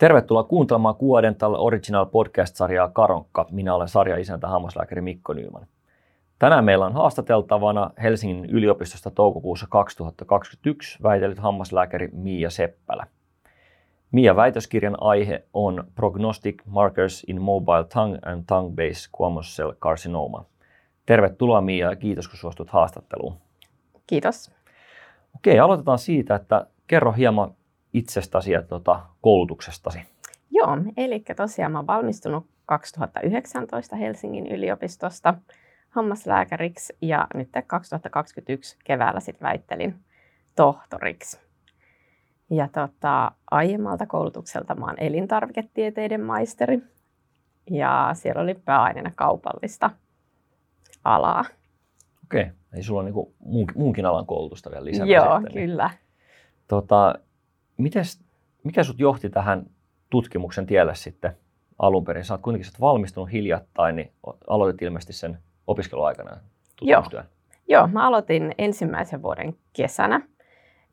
Tervetuloa kuuntelemaan Kuodental Original Podcast-sarjaa Karonkka. Minä olen sarja-isäntä hammaslääkäri Mikko Nyyman. Tänään meillä on haastateltavana Helsingin yliopistosta toukokuussa 2021 väitellyt hammaslääkäri Mia Seppälä. Mia väitöskirjan aihe on Prognostic Markers in Mobile Tongue and Tongue-Based Squamous Cell Carcinoma. Tervetuloa Mia ja kiitos kun suostut haastatteluun. Kiitos. Okei, aloitetaan siitä, että kerro hieman itsestäsi ja tuota, koulutuksestasi. Joo, eli tosiaan mä olen valmistunut 2019 Helsingin yliopistosta hammaslääkäriksi ja nyt 2021 keväällä sitten väittelin tohtoriksi. Ja tota, aiemmalta koulutukselta mä oon elintarviketieteiden maisteri ja siellä oli pääaineena kaupallista alaa. Okei, eli sulla on niin muunkin alan koulutusta vielä lisää. Joo, sitten, niin. kyllä. Tota, mites, mikä sut johti tähän tutkimuksen tielle sitten alun perin? Sä oot kuitenkin sä oot valmistunut hiljattain, niin aloitit ilmeisesti sen opiskeluaikana tutkimustyön. Joo. Joo, mä aloitin ensimmäisen vuoden kesänä.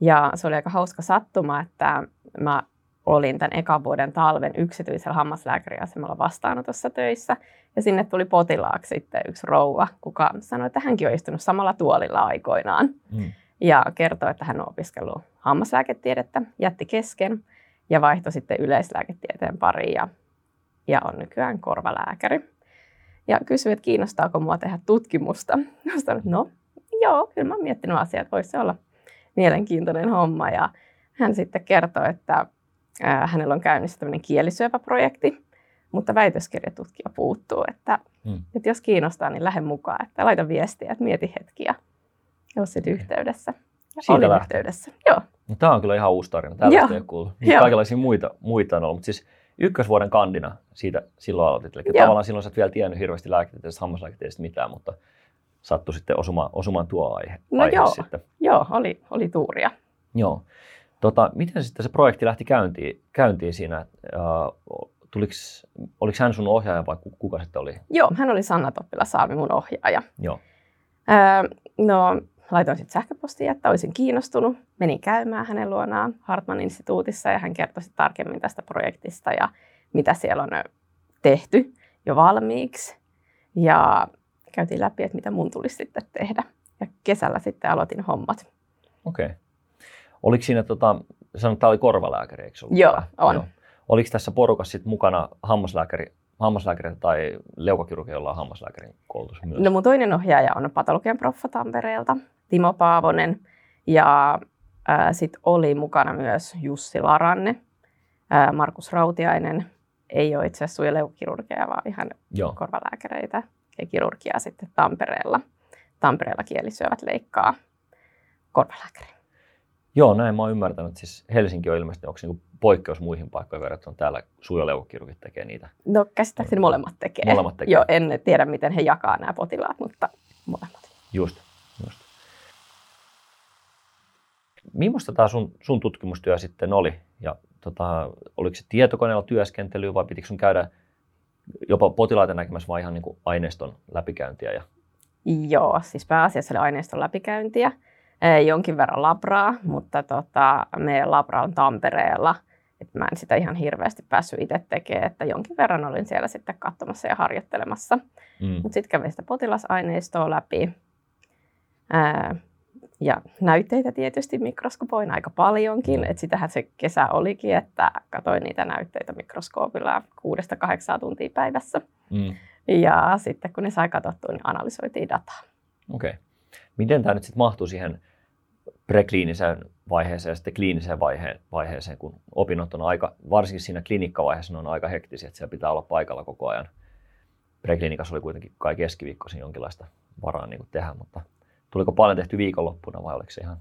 Ja se oli aika hauska sattuma, että mä olin tämän ekan vuoden talven yksityisellä hammaslääkäriasemalla vastaanotossa töissä. Ja sinne tuli potilaaksi sitten yksi rouva, kuka sanoi, että hänkin on istunut samalla tuolilla aikoinaan. Mm ja kertoi, että hän on opiskellut hammaslääketiedettä, jätti kesken ja vaihtoi sitten yleislääketieteen pariin ja, ja on nykyään korvalääkäri. Ja kysyi, että kiinnostaako mua tehdä tutkimusta. Sanoin, että no joo, kyllä mä oon miettinyt asiaa, että voisi olla mielenkiintoinen homma. Ja hän sitten kertoi, että ää, hänellä on käynnissä tämmöinen kielisyöpäprojekti, mutta väitöskirjatutkija puuttuu, että, hmm. että jos kiinnostaa, niin lähde mukaan, että laita viestiä, että mieti hetkiä sitten yhteydessä. Siitä Olin lähti. yhteydessä, joo. No, tämä on kyllä ihan uusi tarina. Tällaista ei ole kuullut. Kaikenlaisia muita, muita on ollut, mutta siis ykkösvuoden kandina siitä silloin aloitit. Eli joo. tavallaan silloin sä et vielä tiennyt hirveästi lääketieteestä, hammaslääketieteestä mitään, mutta sattui sitten osumaan, osumaan tuo aihe, no aihe joo. sitten. Joo, oli, oli tuuria. Joo. Tota, miten sitten se projekti lähti käyntiin, käyntiin siinä? Uh, tuliks, oliko hän sun ohjaaja vai kuka sitten oli? Joo, hän oli Sanna Toppila-Saami, mun ohjaaja. Joo. Öö, no, laitoin sitten sähköpostia, että olisin kiinnostunut. Menin käymään hänen luonaan Hartman instituutissa ja hän kertoi tarkemmin tästä projektista ja mitä siellä on tehty jo valmiiksi. Ja käytiin läpi, että mitä mun tulisi sitten tehdä. Ja kesällä sitten aloitin hommat. Okei. Okay. Oliko siinä, tota, sanoit, että tämä oli korvalääkäri, eikö ollut? Joo, on. Joo. Oliko tässä porukassa sitten mukana hammaslääkäri hammaslääkäri tai leukakirurgi, jolla on hammaslääkärin koulutus myös? No mun toinen ohjaaja on patologian proffa Tampereelta, Timo Paavonen. Ja sitten oli mukana myös Jussi Laranne, äh, Markus Rautiainen. Ei ole itse asiassa leukakirurgia, vaan ihan Joo. korvalääkäreitä ja kirurgiaa sitten Tampereella. Tampereella kielisyövät leikkaa korvalääkäri. Joo, näin mä oon ymmärtänyt. Siis Helsinki on ilmeisesti, onko se niin poikkeus muihin paikkoihin verrattuna täällä suu- ja leukokirurgit tekee niitä? No käsittääkseni molemmat tekee. Molemmat tekee. Joo, en tiedä miten he jakaa nämä potilaat, mutta molemmat. Just, just. Millaista tämä sun, sun tutkimustyö sitten oli? Ja tota, oliko se tietokoneella työskentelyä vai pitikö sun käydä jopa potilaita näkemässä vai ihan niin kuin aineiston läpikäyntiä? Ja... Joo, siis pääasiassa oli aineiston läpikäyntiä jonkin verran labraa, mutta tota, meidän labra on Tampereella. Et mä en sitä ihan hirveästi päässyt itse tekemään, että jonkin verran olin siellä sitten katsomassa ja harjoittelemassa. Mm. Mutta sitten kävin sitä potilasaineistoa läpi. Ää, ja näytteitä tietysti mikroskopoin aika paljonkin. Mm. Et sitähän se kesä olikin, että katsoin niitä näytteitä mikroskoopilla kuudesta kahdeksaa tuntia päivässä. Mm. Ja sitten kun ne sai katsottua, niin analysoitiin dataa. Okei. Okay. Miten tämä nyt sitten mahtuu siihen prekliiniseen vaiheeseen ja sitten kliiniseen vaihe- vaiheeseen, kun opinnot on aika, varsinkin siinä klinikkavaiheessa ne on aika hektisiä, että siellä pitää olla paikalla koko ajan. Preklinikassa oli kuitenkin kai keskiviikkoisin jonkinlaista varaa niin kuin tehdä, mutta tuliko paljon tehty viikonloppuna vai oliko se ihan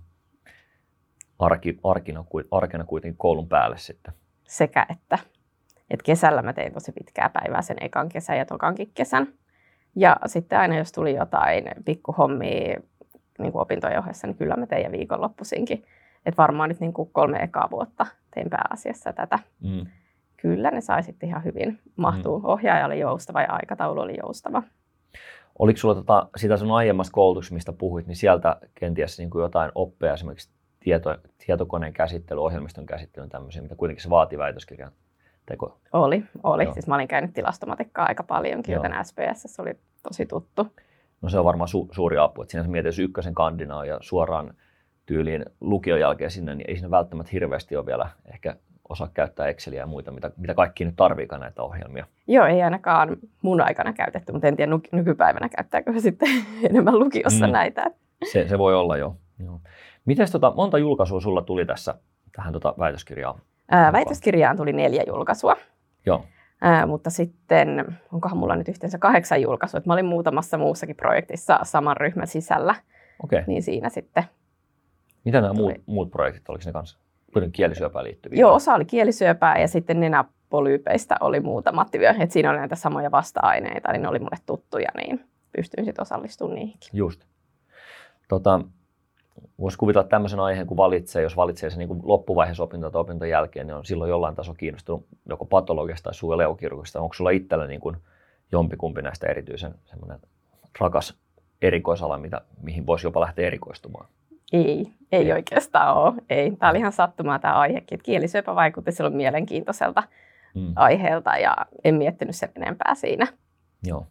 arki, arkina, arkena kuitenkin koulun päälle sitten? Sekä että. Et kesällä mä tein tosi pitkää päivää sen ekan kesän ja tokankin kesän. Ja sitten aina jos tuli jotain pikkuhommia niin kuin opintojen ohessa, niin kyllä mä tein ja viikonloppuisinkin. Että varmaan nyt niin kuin kolme ekaa vuotta tein pääasiassa tätä. Mm. Kyllä ne sai sitten ihan hyvin mahtuu. Mm. Ohjaaja oli joustava ja aikataulu oli joustava. Oliko sulla tota, sitä sun aiemmasta koulutuksesta, mistä puhuit, niin sieltä kenties niin kuin jotain oppeja esimerkiksi tieto, tietokoneen käsittely, ohjelmiston käsittely, tämmöisiä, mitä kuitenkin se vaatii väitöskirjan teko? Oli, oli. Joo. Siis mä olin käynyt tilastomatikkaa aika paljonkin, Joo. joten SPS oli tosi tuttu. No se on varmaan su- suuri apu, että sinänsä mietit, jos ykkösen kandinaa ja suoraan tyyliin lukion jälkeen sinne, niin ei siinä välttämättä hirveästi ole vielä ehkä osaa käyttää Exceliä ja muita, mitä, mitä kaikki nyt tarviikaan näitä ohjelmia. Joo, ei ainakaan mun aikana käytetty, mutta en tiedä nyky- nykypäivänä käyttääkö sitten enemmän lukiossa Mm. näitä. Se, se voi olla jo. Joo. Mites tota, monta julkaisua sulla tuli tässä tähän tota väitöskirjaan? Ää, väitöskirjaan tuli neljä julkaisua, Joo, ää, mutta sitten onkohan mulla nyt yhteensä kahdeksan julkaisua. että Mä olin muutamassa muussakin projektissa saman ryhmän sisällä, okei. Okay. niin siinä sitten. Mitä nämä muut, muut projektit, oliko ne kanssa kuitenkin kielisyöpään liittyviä? Joo, osa oli kielisyöpää ja sitten nenäpolyypeistä oli muutama. Et siinä oli näitä samoja vasta-aineita, niin ne oli mulle tuttuja, niin pystyin sitten osallistumaan niihinkin. Just. Tota, Voisi kuvitella tämmöisen aiheen, kun valitsee, jos valitsee sen niin kuin loppuvaiheessa opinto tai opinton jälkeen, niin on silloin jollain tasolla kiinnostunut joko patologiasta tai suu- ja leukirurgista. Onko sulla itsellä niin kuin jompikumpi näistä erityisen semmoinen rakas erikoisala, mitä, mihin voisi jopa lähteä erikoistumaan? Ei, ei Ei. oikeastaan ole. Ei. Tämä oli ihan sattumaa tämä aihekin. Kielisyöpä vaikutti silloin mielenkiintoiselta Mm. aiheelta ja en miettinyt sen enempää siinä. Joo.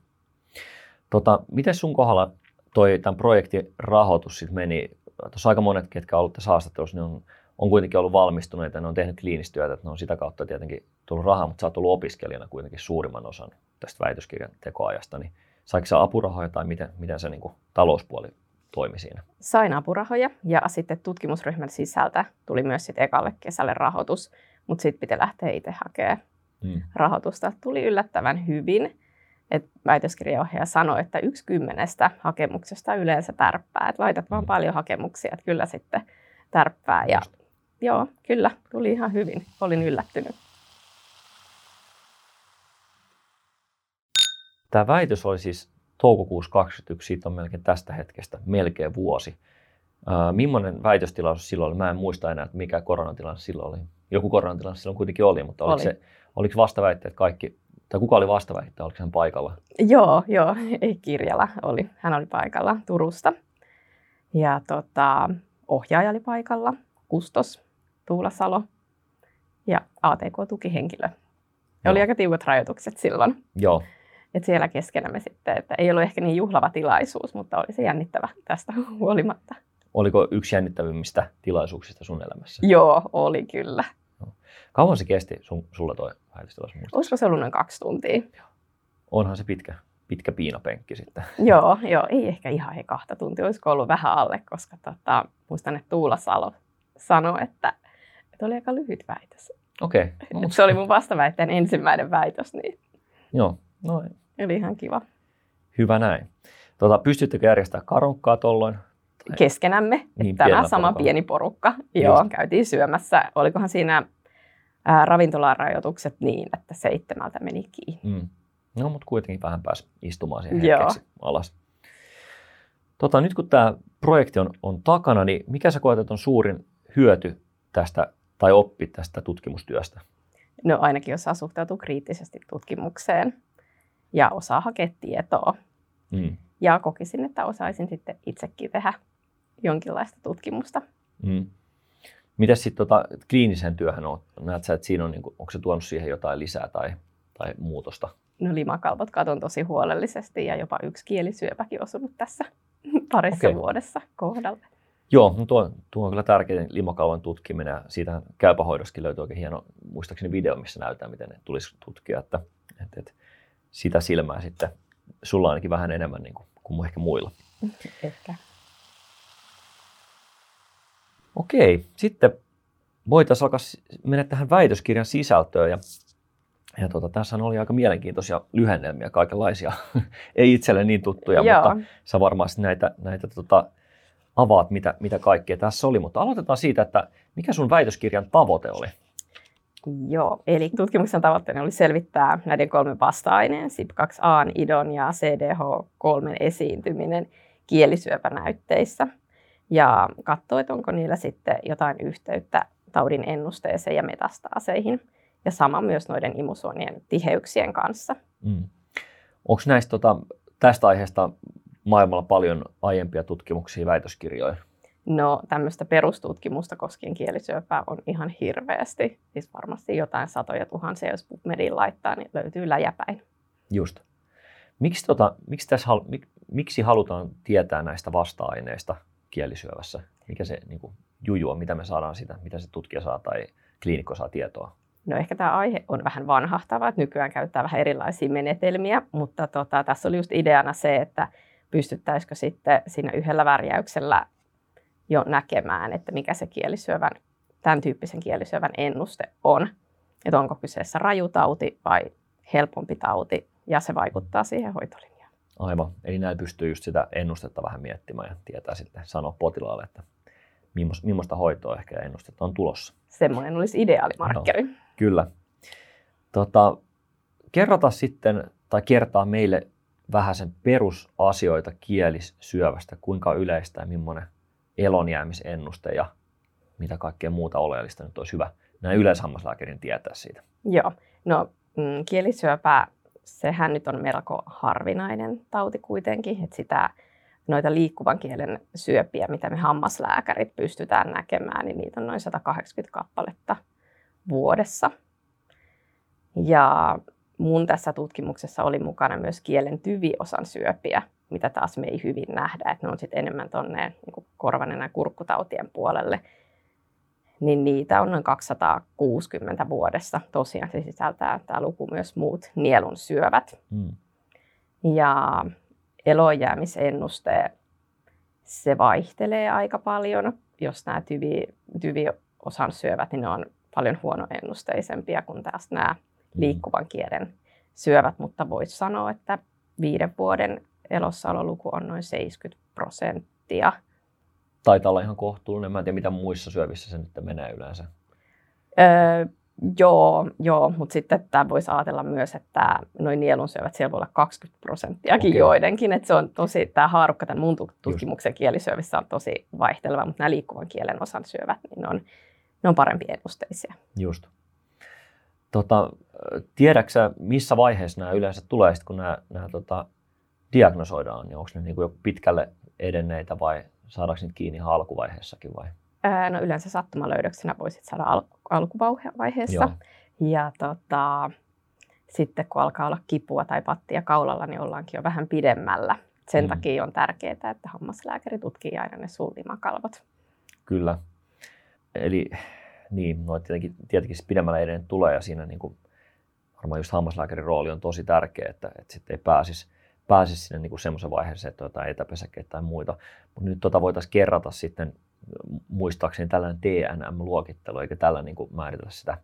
Tota, miten sun kohdalla toi tämän projektin rahoitus sitten meni? Tuossa aika monet, ketkä ollut tässä haastattelussa, niin on, on kuitenkin ollut valmistuneita, ne on tehnyt kliinistyötä, että ne on sitä kautta tietenkin tullut rahaa, mutta sä oot ollut opiskelijana kuitenkin suurimman osan tästä väitöskirjan tekoajasta, niin saiko sä apurahoja tai miten, miten se niin kuin, talouspuoli toimi siinä? Sain apurahoja ja sitten tutkimusryhmän sisältä tuli myös sitten ekalle kesälle rahoitus, mutta sitten piti lähteä itse hakemaan Mm. rahoitusta. Tuli yllättävän hyvin. Et väitöskirjaohjaaja sanoi, että yksi kymmenestä hakemuksesta yleensä tärppää. Et laitat vaan Mm. paljon hakemuksia, että kyllä sitten tärppää. Ja Just. joo, kyllä, tuli ihan hyvin. Olin yllättynyt. Tämä väitös oli siis toukokuussa 2021, siitä on melkein tästä hetkestä melkein vuosi. Ää, millainen väitöstilaisuus silloin oli? Mä en muista enää, että mikä koronatilanne silloin oli. Joku koronatilanne silloin kuitenkin oli, mutta oliko, Oli. se, oliko vastaväitteet kaikki, tai kuka oli vastaväitteet, oliko hän paikalla? Joo, joo, ei Kirjala oli. Hän oli paikalla Turusta. Ja tota, ohjaaja oli paikalla, Kustos, Tuula Salo ja ATK-tukihenkilö. Ja oli aika tiukat rajoitukset silloin. Joo, Et siellä keskenämme sitten, että ei ollut ehkä niin juhlava tilaisuus, mutta oli se jännittävä tästä huolimatta. oliko yksi jännittävimmistä tilaisuuksista sun elämässä? Joo, oli kyllä. Kauan se kesti sun, sulla toi muistaakseni? Olisiko se ollut noin kaksi tuntia? Onhan se pitkä, pitkä piinapenkki sitten. joo, joo, ei ehkä ihan he kahta tuntia, olisiko ollut vähän alle, koska tota, muistan, että Tuula Salo sanoi, että, että oli aika lyhyt väitös. Okei, okay. no, se oli mun vastaväitteen ensimmäinen väitös, niin joo, no oli ihan kiva. hyvä näin. Tota, pystyttekö järjestämään karonkkaa tolloin? Keskenämme, Niin, tämä sama porukalla. pieni porukka. Joo, Just. käytiin syömässä. Olikohan siinä ää, ravintolarajoitukset niin, että seitsemältä meni kiinni. Mm. No, mutta kuitenkin vähän pääsi istumaan siihen Joo. hetkeksi alas. Tota, nyt kun tämä projekti on, on takana, niin mikä sä koet, että on suurin hyöty tästä tai oppi tästä tutkimustyöstä? No ainakin osaa suhtautua kriittisesti tutkimukseen ja osaa hakea tietoa. Mm. Ja kokisin, että osaisin sitten itsekin tehdä jonkinlaista tutkimusta. Mm. Miten sitten tota, kliinisen työhön on? Näet sä, että siinä on, niinku, onko se tuonut siihen jotain lisää tai, tai muutosta? No limakalvot katon tosi huolellisesti ja jopa yksi kielisyöpäkin osunut tässä parissa okay. vuodessa kohdalle. Joo, no tuo, tuo on kyllä tärkein limakalvon tutkiminen ja siitä käypähoidossakin löytyy oikein hieno, muistaakseni video, missä näytetään, miten ne tulisi tutkia, että, että, että sitä silmää sitten sulla ainakin vähän enemmän niin kuin, kuin ehkä muilla. Ehkä. Okei, sitten voitaisiin alkaa mennä tähän väitöskirjan sisältöön ja, ja tota, tässä oli aika mielenkiintoisia lyhennelmiä kaikenlaisia, ei itselle niin tuttuja, Joo. mutta sä varmasti näitä, näitä tota, avaat, mitä, mitä kaikkea tässä oli, mutta aloitetaan siitä, että mikä sun väitöskirjan tavoite oli? Joo, eli tutkimuksen tavoitteena oli selvittää näiden kolmen vasta-aineen, SIP2A, IDON ja CDH3 esiintyminen kielisyöpänäytteissä ja katsoa, että onko niillä sitten jotain yhteyttä taudin ennusteeseen ja metastaaseihin ja sama myös noiden imusuonien tiheyksien kanssa. Mm. Onko näistä tota, tästä aiheesta maailmalla paljon aiempia tutkimuksia, väitöskirjoja? No tämmöistä perustutkimusta koskien kielisyöpää on ihan hirveästi. Siis varmasti jotain satoja tuhansia, jos PubMedin laittaa, niin löytyy läjäpäin. Just. Miksi, tota, miksi, tässä, mik, miksi halutaan tietää näistä vasta-aineista kielisyövässä? Mikä se niin kuin, juju on, mitä me saadaan sitä, mitä se tutkija saa tai kliinikko saa tietoa? No ehkä tämä aihe on vähän vanhahtava, että nykyään käyttää vähän erilaisia menetelmiä, mutta tota, tässä oli just ideana se, että pystyttäisikö sitten siinä yhdellä värjäyksellä jo näkemään, että mikä se kielisyövän, tämän tyyppisen kielisyövän ennuste on. Että onko kyseessä rajutauti vai helpompi tauti, ja se vaikuttaa siihen hoitolinjaan. Aivan. Eli näin pystyy just sitä ennustetta vähän miettimään ja tietää sitten sanoa potilaalle, että millaista hoitoa ehkä ennustetta on tulossa. Semmoinen olisi ideaalimarkkeri. No, kyllä. Tota, kerrota sitten tai kertaa meille vähän sen perusasioita kielisyövästä, kuinka yleistä ja millainen elonjäämisennuste ja mitä kaikkea muuta oleellista nyt olisi hyvä näin yleishammaslääkärin tietää siitä. Joo, no mm, kielisyöpä, sehän nyt on melko harvinainen tauti kuitenkin, että sitä noita liikkuvan kielen syöpiä, mitä me hammaslääkärit pystytään näkemään, niin niitä on noin 180 kappaletta vuodessa. Ja mun tässä tutkimuksessa oli mukana myös kielen tyviosan syöpiä, mitä taas me ei hyvin nähdä, että ne on sitten enemmän tuonne niin korvanen ja kurkkutautien puolelle. Niin niitä on noin 260 vuodessa. Tosiaan se sisältää tämä luku myös muut nielun syövät. Mm. Ja elojäämisennuste, se vaihtelee aika paljon. Jos nämä tyvi, tyviosan syövät, niin ne on paljon huonoennusteisempia kuin taas nämä. Liikkuvan kielen syövät, mutta voisi sanoa, että viiden vuoden elossaololuku on noin 70 prosenttia. Taitaa olla ihan kohtuullinen. Mä en tiedä, mitä muissa syövissä se nyt menee yleensä. Öö, joo, joo mutta sitten tämä voisi ajatella myös, että noin nielun syövät siellä voi olla 20 prosenttiakin okay. joidenkin. Että se on tosi, tämä haarukka tämän mun tutkimuksen Just. kielisyövissä on tosi vaihteleva, mutta nämä liikkuvan kielen osan syövät, niin ne on, ne on parempi ennusteisia. Just. Tota, tiedätkö missä vaiheessa nämä yleensä tulee, kun nämä, nämä tota, diagnosoidaan, niin onko ne niin kuin jo pitkälle edenneitä vai saadaanko niitä kiinni ihan alkuvaiheessakin vai? no yleensä sattumalöydöksenä voisit saada al- alkuvaiheessa. Joo. Ja tota, sitten kun alkaa olla kipua tai pattia kaulalla, niin ollaankin jo vähän pidemmällä. Sen mm. takia on tärkeää, että hammaslääkäri tutkii aina ne suulimakalvot. Kyllä. Eli niin, no tietenkin, tietenkin pidemmällä edelleen tulee ja siinä niin kuin, varmaan just hammaslääkärin rooli on tosi tärkeä, että, että sitten ei pääsisi pääsisi sinne niin semmoisen vaiheeseen, että jotain etäpesäkkeitä tai muita. Mutta nyt tota voitaisiin kerrata sitten muistaakseni tällainen TNM-luokittelu, eikä tällä niin kuin määritellä sitä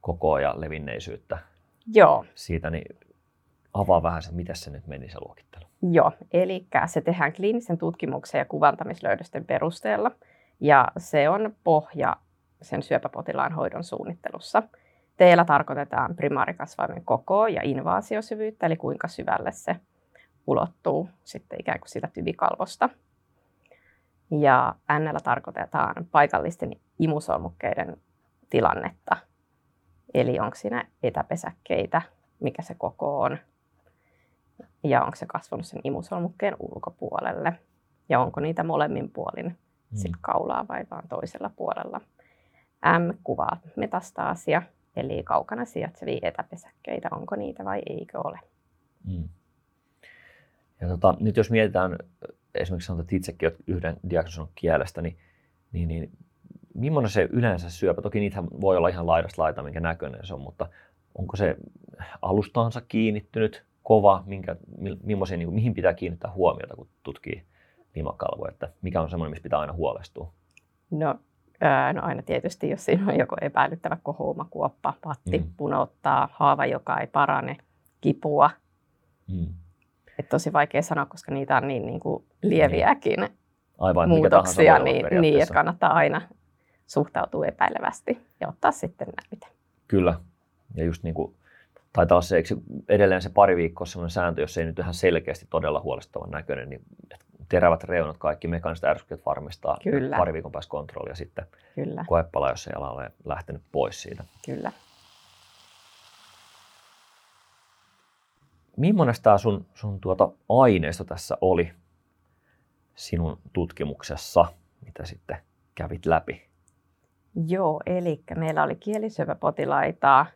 kokoa ja levinneisyyttä Joo. siitä, niin avaa vähän se, miten se nyt meni se luokittelu. Joo, eli se tehdään kliinisen tutkimuksen ja kuvantamislöydösten perusteella, ja se on pohja sen syöpäpotilaan hoidon suunnittelussa. Teillä tarkoitetaan primaarikasvaimen kokoa ja invaasiosyvyyttä, eli kuinka syvälle se ulottuu sitten ikään kuin sitä tyvikalvosta. Ja n tarkoitetaan paikallisten imusolmukkeiden tilannetta. Eli onko siinä etäpesäkkeitä, mikä se koko on, ja onko se kasvanut sen imusolmukkeen ulkopuolelle, ja onko niitä molemmin puolin mm. sit kaulaa vai vain toisella puolella. M kuvaa metastaasia, eli kaukana sijaitsevia etäpesäkkeitä, onko niitä vai eikö ole. Mm. Ja tota, nyt jos mietitään, esimerkiksi sanotaan, että itsekin olet yhden diagnoson kielestä, niin, niin, niin millainen se yleensä syöpä, toki niitä voi olla ihan laidasta laita, minkä näköinen se on, mutta onko se alustaansa kiinnittynyt, kova, minkä, niin mihin pitää kiinnittää huomiota, kun tutkii limakalvoja, että mikä on semmoinen, missä pitää aina huolestua? No, no aina tietysti, jos siinä on joko epäilyttävä kohouma, kuoppa, patti, mm. punouttaa, haava, joka ei parane, kipua, mm että tosi vaikea sanoa, koska niitä on niin, niin kuin lieviäkin niin. Aivan, muutoksia, niin, niin että kannattaa aina suhtautua epäilevästi ja ottaa sitten näyte. Kyllä, ja just niin kuin taitaa olla se, edelleen se pari viikkoa sellainen sääntö, jos ei nyt ihan selkeästi todella huolestuttavan näköinen, niin terävät reunat, kaikki mekaaniset ärsykkeet varmistaa Kyllä. pari viikon päästä kontrollia sitten Kyllä. koepala, jos ei ala ole lähtenyt pois siitä. Kyllä. Millainen tämä sun, sun tuota aineisto tässä oli sinun tutkimuksessa? mitä sitten kävit läpi? Joo, eli meillä oli kielisyöpäpotilaita.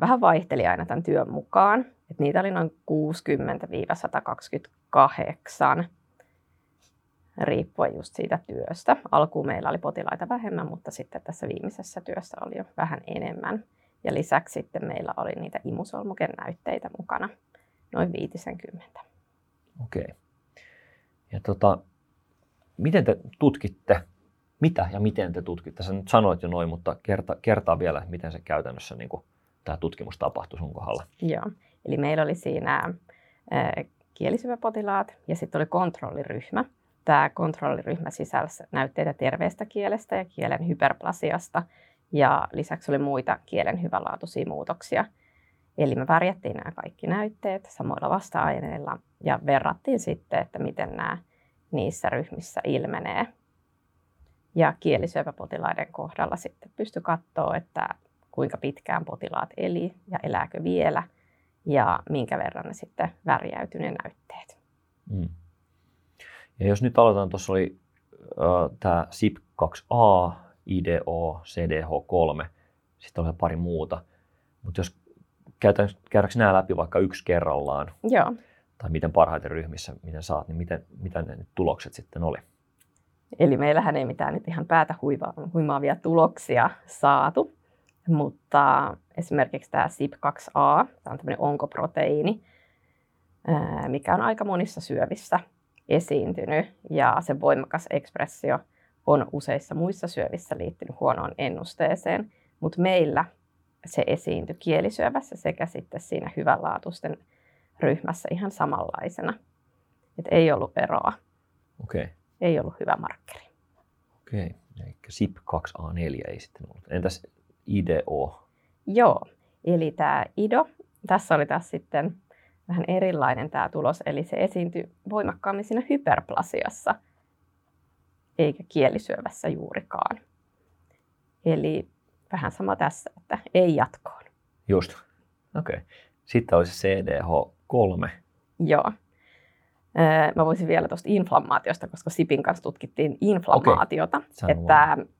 Vähän vaihteli aina tämän työn mukaan. Et niitä oli noin 60-128 riippuen just siitä työstä. Alkuun meillä oli potilaita vähemmän, mutta sitten tässä viimeisessä työssä oli jo vähän enemmän. Ja lisäksi sitten meillä oli niitä imusolmuken näytteitä mukana, noin 50. Okei. Okay. Ja tota, miten te tutkitte, mitä ja miten te tutkitte? Sä nyt sanoit jo noin, mutta kerta, kertaa vielä, miten se käytännössä niin kuin, tämä tutkimus tapahtui sun kohdalla. Joo, eli meillä oli siinä kielisyväpotilaat ja sitten oli kontrolliryhmä. Tämä kontrolliryhmä sisälsi näytteitä terveestä kielestä ja kielen hyperplasiasta ja lisäksi oli muita kielen hyvänlaatuisia muutoksia. Eli me värjättiin nämä kaikki näytteet samoilla vasta-aineilla ja verrattiin sitten, että miten nämä niissä ryhmissä ilmenee. Ja kielisyöpäpotilaiden kohdalla sitten pystyi katsoa, että kuinka pitkään potilaat eli ja elääkö vielä ja minkä verran ne sitten värjäytyi ne näytteet. Mm. Ja jos nyt aloitetaan, tuossa oli äh, tämä SIP2A, IDO, CDH3, sitten oli pari muuta. Mutta jos käydäänkö nämä läpi vaikka yksi kerrallaan? Joo. Tai miten parhaiten ryhmissä, miten saat, niin miten, mitä ne tulokset sitten oli? Eli meillähän ei mitään nyt ihan päätä huimaavia tuloksia saatu, mutta esimerkiksi tämä SIP2A, tämä on tämmöinen onkoproteiini, mikä on aika monissa syövissä esiintynyt ja sen voimakas ekspressio on useissa muissa syövissä liittynyt huonoon ennusteeseen, mutta meillä se esiintyi kielisyövässä sekä sitten siinä hyvänlaatuisten ryhmässä ihan samanlaisena. Et ei ollut eroa. Okay. Ei ollut hyvä markkeri. Okei, okay. eli SIP2A4 ei sitten ollut. Entäs IDO? Joo, eli tämä IDO, tässä oli taas sitten vähän erilainen tämä tulos, eli se esiintyi voimakkaammin siinä hyperplasiassa, eikä kielisyövässä juurikaan. Eli vähän sama tässä, että ei jatkoon. Just, okei. Okay. Sitten olisi CDH3. Joo. Mä voisin vielä tuosta inflammaatiosta, koska SIPin kanssa tutkittiin inflammaatiota. Okay. Että inflammaatio,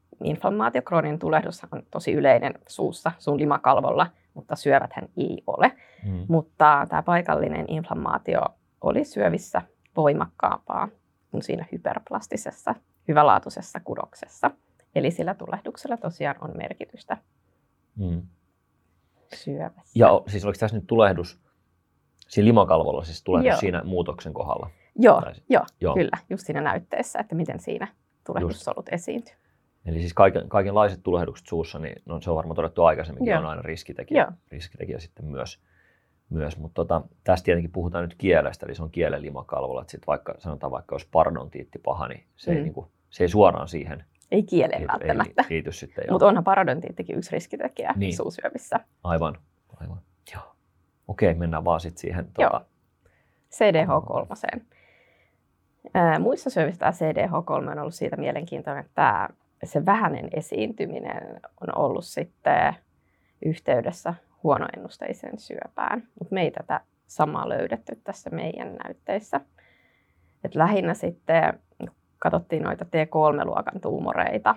krooninen tulehdus on tosi yleinen suussa, sun limakalvolla, mutta syöväthän ei ole. Mm. Mutta tämä paikallinen inflammaatio oli syövissä voimakkaampaa kuin siinä hyperplastisessa, hyvälaatuisessa kudoksessa. Eli sillä tulehduksella tosiaan on merkitystä mm. syövässä. Ja siis oliko tässä nyt tulehdus siinä limakalvolla, siis tulehdus Joo. siinä muutoksen kohdalla? Joo, jo, joo, kyllä, just siinä näytteessä, että miten siinä tulehdussolut just. esiintyy. Eli siis kaiken, kaikenlaiset tulehdukset suussa, niin no, se on varmaan todettu aikaisemminkin, Joo. on aina riskitekijä, Joo. riskitekijä sitten myös. myös. Mutta tota, tästä tietenkin puhutaan nyt kielestä, eli se on kielen limakalvolla. Että sit vaikka, sanotaan vaikka, jos parodontiitti paha, niin se, mm. ei, niin kuin, se ei suoraan siihen ei kieleen liity, välttämättä. Ei liity sitten, Mutta onhan parodontiittikin yksi riskitekijä niin. suusyövissä. Aivan, aivan. Joo. Okei, mennään vaan sitten siihen. Tuota... CDH3. muissa syövissä tämä CDH3 on ollut siitä mielenkiintoinen, että tämä se vähäinen esiintyminen on ollut sitten yhteydessä huonoennusteiseen syöpään, mutta me ei tätä samaa löydetty tässä meidän näytteissä. Et lähinnä sitten katsottiin noita T3-luokan tuumoreita,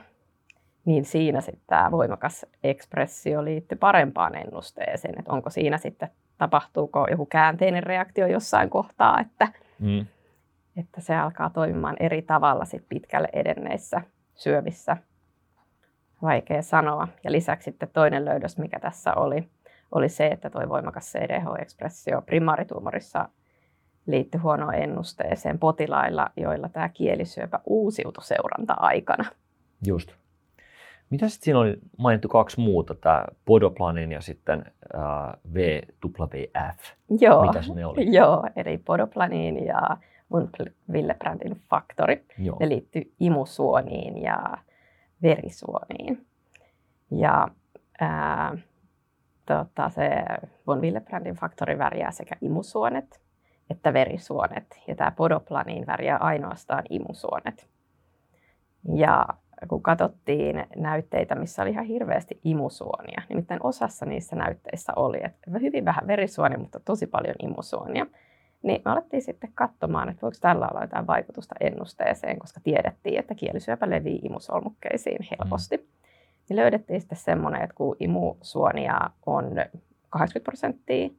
niin siinä sitten tämä voimakas ekspressio liittyy parempaan ennusteeseen, että onko siinä sitten, tapahtuuko joku käänteinen reaktio jossain kohtaa, että, mm. että se alkaa toimimaan eri tavalla sit pitkälle edenneissä syövissä. Vaikea sanoa. Ja lisäksi sitten toinen löydös, mikä tässä oli, oli se, että tuo voimakas CDH-ekspressio primaarituumorissa liittyi huonoon ennusteeseen potilailla, joilla tämä kielisyöpä uusiutui seuranta-aikana. Just. Mitä sitten siinä oli mainittu kaksi muuta, tämä Podoplanin ja sitten äh, VWF? Joo, Mitä ne oli? Joo, eli Podoplanin ja mun Willebrandin faktori. Joo. Ne liittyy imusuoniin ja verisuoniin. Ja ää, tota, se von Willebrandin faktori värjää sekä imusuonet että verisuonet. Ja tämä podoplaniin värjää ainoastaan imusuonet. Ja kun katsottiin näytteitä, missä oli ihan hirveästi imusuonia, nimittäin osassa niissä näytteissä oli, että hyvin vähän verisuonia, mutta tosi paljon imusuonia, Niin me alettiin sitten katsomaan, että voiko tällä olla jotain vaikutusta ennusteeseen, koska tiedettiin, että kielisyöpä levii imusolmukkeisiin helposti. Mm. Niin löydettiin sitten semmoinen, että kun imusuonia on 80 prosenttia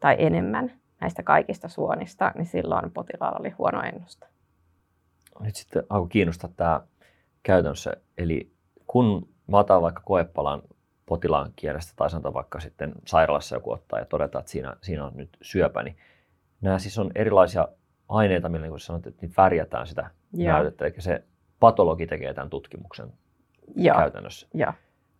tai enemmän näistä kaikista suonista, niin silloin potilaalla oli huono ennuste. Nyt sitten alkoi kiinnostaa tämä käytännössä. Eli kun mä otan vaikka koepalan potilaan kielestä tai sanotaan vaikka sitten sairaalassa joku ottaa ja todetaan, että siinä, siinä on nyt syöpä, niin nämä siis on erilaisia aineita, millä niin sanot, että niitä värjätään sitä Joo. näytettä, eli se patologi tekee tämän tutkimuksen Joo. käytännössä. Joo.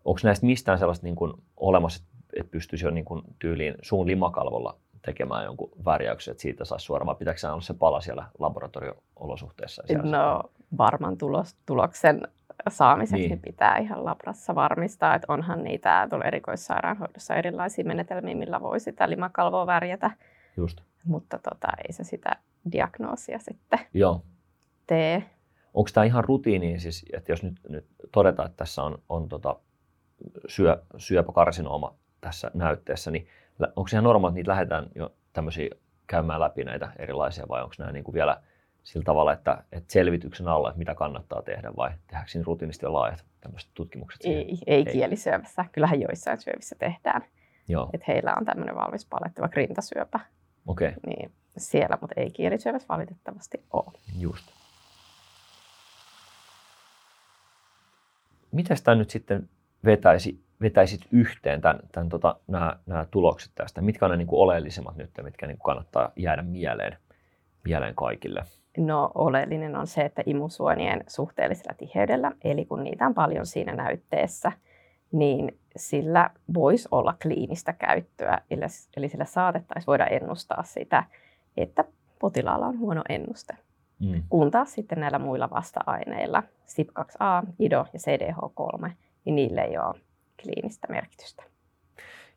Onko näistä mistään sellaista niin kuin olemassa, että pystyisi jo niin kuin tyyliin suun limakalvolla tekemään jonkun värjäyksen, että siitä saisi suoraan, vai pitääkö olla se pala siellä laboratorio-olosuhteissa? Siellä no varman tulos, tuloksen saamiseksi niin. niin. pitää ihan labrassa varmistaa, että onhan niitä tuolla erikoissairaanhoidossa erilaisia menetelmiä, millä voi sitä limakalvoa värjätä. Just. Mutta tota, ei se sitä diagnoosia sitten Joo. tee. Onko tämä ihan rutiini, siis, että jos nyt, nyt todetaan, että tässä on, on tota syö, syöpäkarsinooma tässä näytteessä, niin onko ihan normaali, että niitä lähdetään jo tämmöisiä käymään läpi näitä erilaisia vai onko nämä niin kuin vielä sillä tavalla, että, että selvityksen alla, että mitä kannattaa tehdä vai tehdäänkö siinä rutiinisti jo laajat tämmöiset tutkimukset? Siihen? Ei, ei, kielisyövässä. Kyllähän joissain syövissä tehdään. Joo. Että heillä on tämmöinen valmis paletti, vaikka rintasyöpä. Okay. Niin siellä, mutta ei kielisyövässä valitettavasti ole. Just. Miten tämä nyt sitten vetäisi, vetäisit yhteen tämän, tämän tota, nämä, nämä tulokset tästä? Mitkä on ne niin kuin oleellisimmat nyt, mitkä niin kuin kannattaa jäädä mieleen, mieleen kaikille? No oleellinen on se, että imusuonien suhteellisella tiheydellä, eli kun niitä on paljon siinä näytteessä, niin sillä voisi olla kliinistä käyttöä, eli sillä saatettaisiin voida ennustaa sitä, että potilaalla on huono ennuste. Mm. Kun taas sitten näillä muilla vasta-aineilla, SIP2A, IDO ja CDH3, niin niille ei ole kliinistä merkitystä.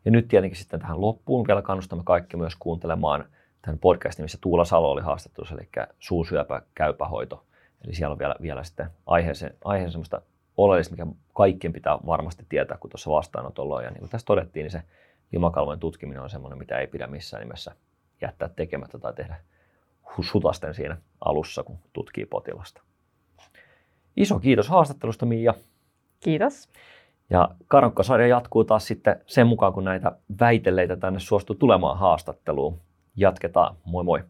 Ja nyt tietenkin sitten tähän loppuun vielä kannustamme kaikki myös kuuntelemaan tämän podcastin, missä Tuula Salo oli haastattelussa, eli suusyöpä käypähoito. Eli siellä on vielä, vielä sitten aiheeseen, aiheeseen semmoista oleellista, mikä kaikkien pitää varmasti tietää, kun tuossa vastaanotolla on. Ja niin kuin tässä todettiin, niin se limakalvojen tutkiminen on semmoinen, mitä ei pidä missään nimessä jättää tekemättä tai tehdä sutasten siinä alussa, kun tutkii potilasta. Iso kiitos haastattelusta, Miia. Kiitos. Ja Karonkka-sarja jatkuu taas sitten sen mukaan, kun näitä väitelleitä tänne suostuu tulemaan haastatteluun. Jatketaan. Moi moi.